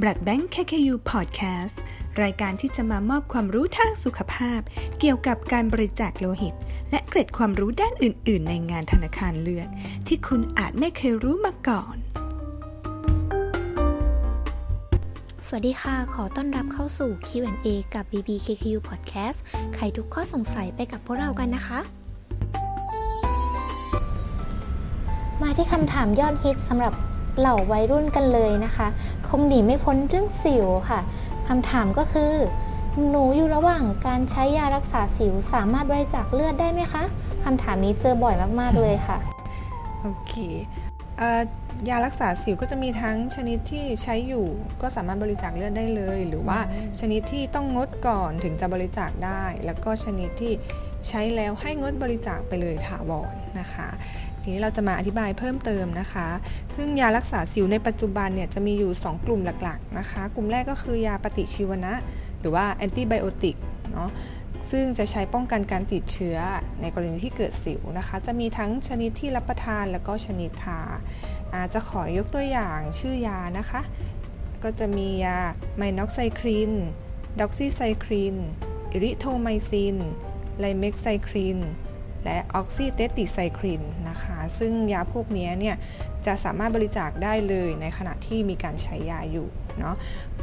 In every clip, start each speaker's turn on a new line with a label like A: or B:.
A: Blood Bank KKU Podcast รายการที่จะมามอบความรู้ทางสุขภาพ เกี่ยวกับการบริจาคโลหิต และเกร็ดความรู้ด้านอื่น ๆ ในงานธนาคารเลือด ที่คุณอาจไม่เคยรู้มาก่อน
B: สวัสดีค่ะ ขอต้อนรับเข้าสู่ Q&A กับ BBKKU Podcast ไขทุกข้อสงสัยไปกับพวกเรากันนะคะมาที่คำถามยอดฮิตสำหรับ เหล่าวัยรุ่นกันเลยนะคะ คงหนีไม่พ้นเรื่องสิวค่ะคำถามก็คือ หนูอยู่ระหว่างการใช้ยารักษาสิวสามารถบริจาคเลือดได้ไหมคะคำถามนี้เจอบ่อยมากๆเลยค่ะ
C: โอเคยารักษาสิวก็จะมีทั้งชนิดที่ใช้อยู่ก็สามารถบริจาคเลือดได้เลย หรือว่าชนิดที่ต้องงดก่อนถึงจะบริจาคได้ แล้วก็ชนิดที่ใช้แล้วให้งดบริจาคไปเลยถาวรนะคะ ทีนี้เราจะมาอธิบายเพิ่มเติมนะคะ ซึ่งยารักษาสิวในปัจจุบันเนี่ยจะมีอยู่ 2 กลุ่มหลักๆนะคะ กลุ่มแรกก็คือยาปฏิชีวนะ หรือว่าแอนติไบโอติกเนาะซึ่งจะใช้ป้องกันการติดเชื้อในกรณีที่เกิดสิวนะคะ จะมีทั้งชนิดที่รับประทานแล้วก็ชนิดทาอาจจะขอยกตัวอย่างชื่อยานะคะ ก็จะมียาไมน็อกไซคลินdoxycycline erythromycin lymecycline และ oxytetracycline นะคะ ซึ่งยาพวกนี้เนี่ยจะสามารถบริจาคได้เลยในขณะที่มีการใช้ยาอยู่เนาะ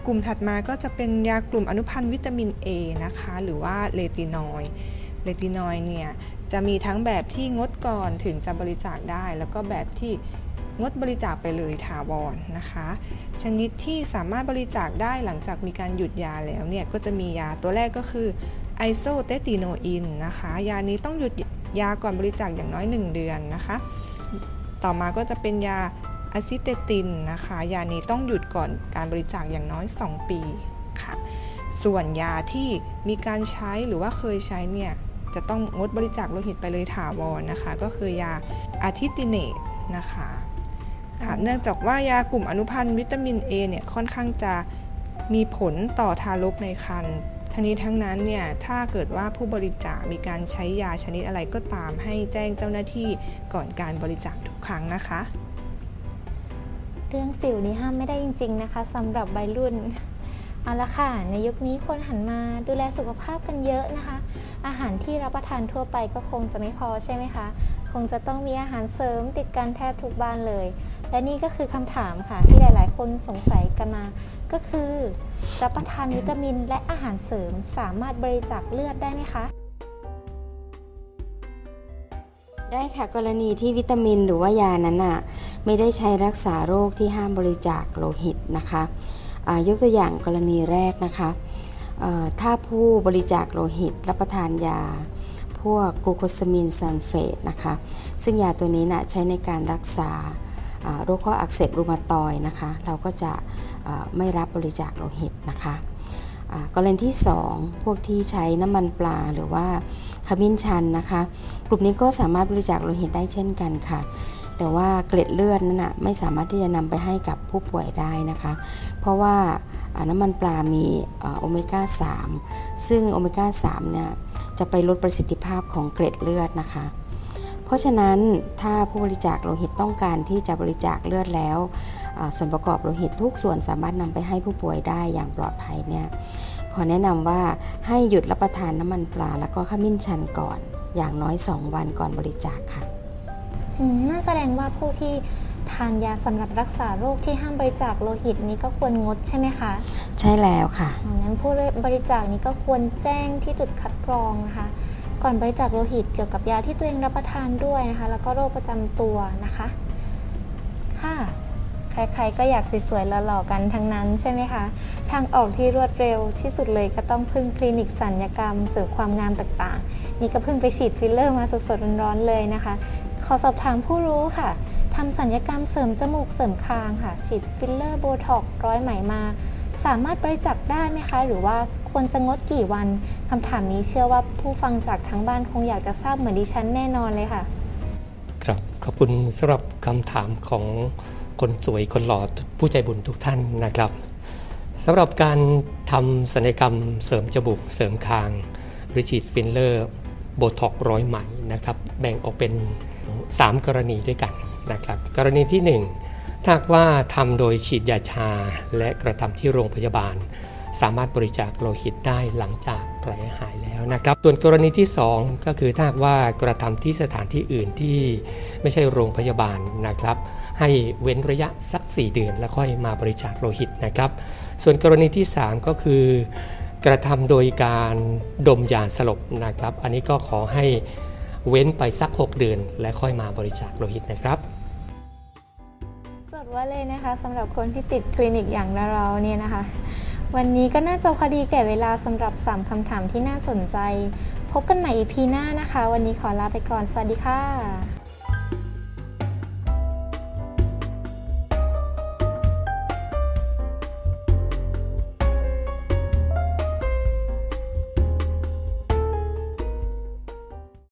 C: กลุ่มถัดมาก็จะเป็นยากลุ่มอนุพันธ์วิตามิน A นะคะ หรือว่า retinoid retinoid เนี่ยจะมีทั้งแบบที่งดก่อนถึงจะบริจาคได้ แล้วก็แบบที่งดบริจาคไปเลยถาวรนนะคะ ชนิดที่สามารถบริจาคได้หลังจากมีการหยุดยาแล้วเนี่ยก็จะมียาตัวแรกก็คือ isotretinoin นะคะ ยานี้ต้องหยุด ยาก่อนบริจาคอย่างน้อย 1 เดือนนะคะ ต่อมาก็จะเป็นยา acitretin นะคะ ยานี้ต้องหยุดก่อนการบริจาคอย่างน้อย 2 ปีค่ะ ส่วนยาที่มีการใช้หรือว่าเคยใช้เนี่ยจะต้องงดบริจาคโลหิตไปเลยถาวรนะคะ ก็คือยาอะทิติเนตนะคะค่ะเนื่องจากว่ายากลุ่มอนุพันธ์วิตามิน A เนี่ยค่อนข้างจะมีผลต่อทารกในครรภ์ ทั้งนี้ทั้งนั้นเนี่ยถ้าเกิดว่าผู้บริจาคมีการใช้ยาชนิดอะไรก็ตามให้แจ้งเจ้าหน้าที่ก่อนการบริจาคทุกครั้งนะคะ
B: เรื่องสิวนี้ห้ามไม่ได้จริง ๆ นะคะสำหรับใบรุ่น เอาละค่ะ ในยุคนี้คนหันมาดูแลสุขภาพกันเยอะนะคะ อาหารที่รับประทานทั่วไปก็คงจะไม่พอใช่ไหมคะ คงจะต้องมีอาหารเสริมติดกันแทบทุกบ้านเลย และนี่ก็คือคำถามค่ะที่หลายๆ คนสงสัยกันมา ก็คือรับประทานวิตามินและอาหารเสริมสามารถบริจาคเลือดได้ไหมคะ
D: ได้ค่ะกรณีที่วิตามินหรือว่ายานั้นอะไม่ได้ใช้รักษาโรคที่ห้ามบริจาคโลหิตนะคะ ยกตัวอย่างกรณีแรกนะคะถ้าผู้บริจาคโลหิตรับประทานยา พวก glucosamine sulfate นะคะซึ่งยาตัวนี้นะใช้ในการรักษาโรคข้ออักเสบรูมาตอยด์นะคะเราก็จะไม่รับบริจาคโลหิตนะคะกรณีที่ 2 พวกที่ใช้น้ำมันปลาหรือว่าขมิ้นชันนะคะ กลุ่มนี้ก็สามารถบริจาคโลหิตได้เช่นกันค่ะ แต่ว่าเกล็ดเลือดนั้นนะไม่สามารถที่จะนำไปให้กับผู้ป่วยได้นะคะ เพราะว่าน้ำมันปลามีโอเมก้า 3 ซึ่งโอเมก้า3เนี่ยจะไปลดประสิทธิภาพของเกล็ดเลือดนะคะ เพราะฉะนั้นถ้าผู้บริจาคโลหิตต้องการที่จะบริจาคเลือดแล้ว ส่วนประกอบโลหิตทุกส่วนสามารถนำไปให้ผู้ป่วยได้อย่างปลอดภัยเนี่ยขอแนะนำว่าให้หยุดรับประทานน้ำมันปลา แล้วก็ขมิ้นชันก่อน อย่างน้อย 2 วันก่อนบริจาคค่ะ
B: นั่นแสดงว่าผู้ที่ทานยาสำหรับรักษาโรคที่ห้ามบริจาคโลหิตนี้ก็ควรงดใช่ไหมคะ
D: ใช่แล้วค่ะ
B: งั้นผู้บริจาคนี้ก็ควรแจ้งที่จุดคัดกรองนะคะ ก่อนบริจาคโลหิตเกี่ยวกับยาที่ตัวเองรับประทานด้วยนะคะ แล้วก็โรคประจำตัวนะคะ ค่ะ ใครๆก็อยากสวยๆหล่อๆกันทั้งนั้นใช่ไหมคะ ทางออกที่รวดเร็วที่สุดเลยก็ต้องพึ่งคลินิกศัลยกรรมเสริมความงามต่างๆ นี่ก็เพิ่งไปฉีดฟิลเลอร์มาสดๆร้อนๆเลยนะคะ ขอสอบถามผู้รู้ค่ะทำศัลยกรรมเสริมจมูกเสริมคางค่ะ ฉีดฟิลเลอร์โบท็อกซ์ร้อยไหมมา สามารถบริจาคได้ไหมคะ หรือว่าควรจะงดกี่วันคำถามนี้เชื่อว่าผู้ฟังจากทางบ้านคงอยากจะทราบเหมือนดิฉันแน่นอนเลยค่ะ
E: ครับขอบคุณสำหรับคำถามของคนสวยคนหล่อผู้ใจบุญทุกท่านนะครับสำหรับการทำศัลยกรรมเสริมจมูกเสริมคาง หรือฉีดฟิลเลอร์ โบท็อกซ์ร้อยไหมนะครับแบ่งออกเป็น 3 กรณีด้วยกันนะครับกรณีที่ 1 ถ้าว่าทำโดยฉีดยาชาและกระทำที่โรงพยาบาล สามารถบริจาคโลหิตได้หลังจากแผลหายแล้วนะครับ ส่วนกรณีที่ 2 ก็คือถ้าว่ากระทำที่สถานที่อื่นที่ไม่ใช่โรงพยาบาลนะครับ ให้เว้นระยะสัก 4 เดือนแล้วค่อยมาบริจาคโลหิตนะครับ ส่วนกรณีที่ 3 ก็คือ กระทำโดยการดมยาสลบนะครับ อันนี้ก็ขอให้เว้นไปสัก 6 เดือน และค่อยมาบริจาคโลหิตนะครับ
B: จดไว้เลยนะคะสำหรับคนที่ติดคลินิกอย่างเราเนี่ยนะคะ วันนี้ก็น่าจะพอดีแก่เวลาสำหรับ 3คำถามที่น่าสนใจ พบกันใหม่ EP หน้านะคะ วันนี้ขอลาไปก่อน สวัสดีค่ะ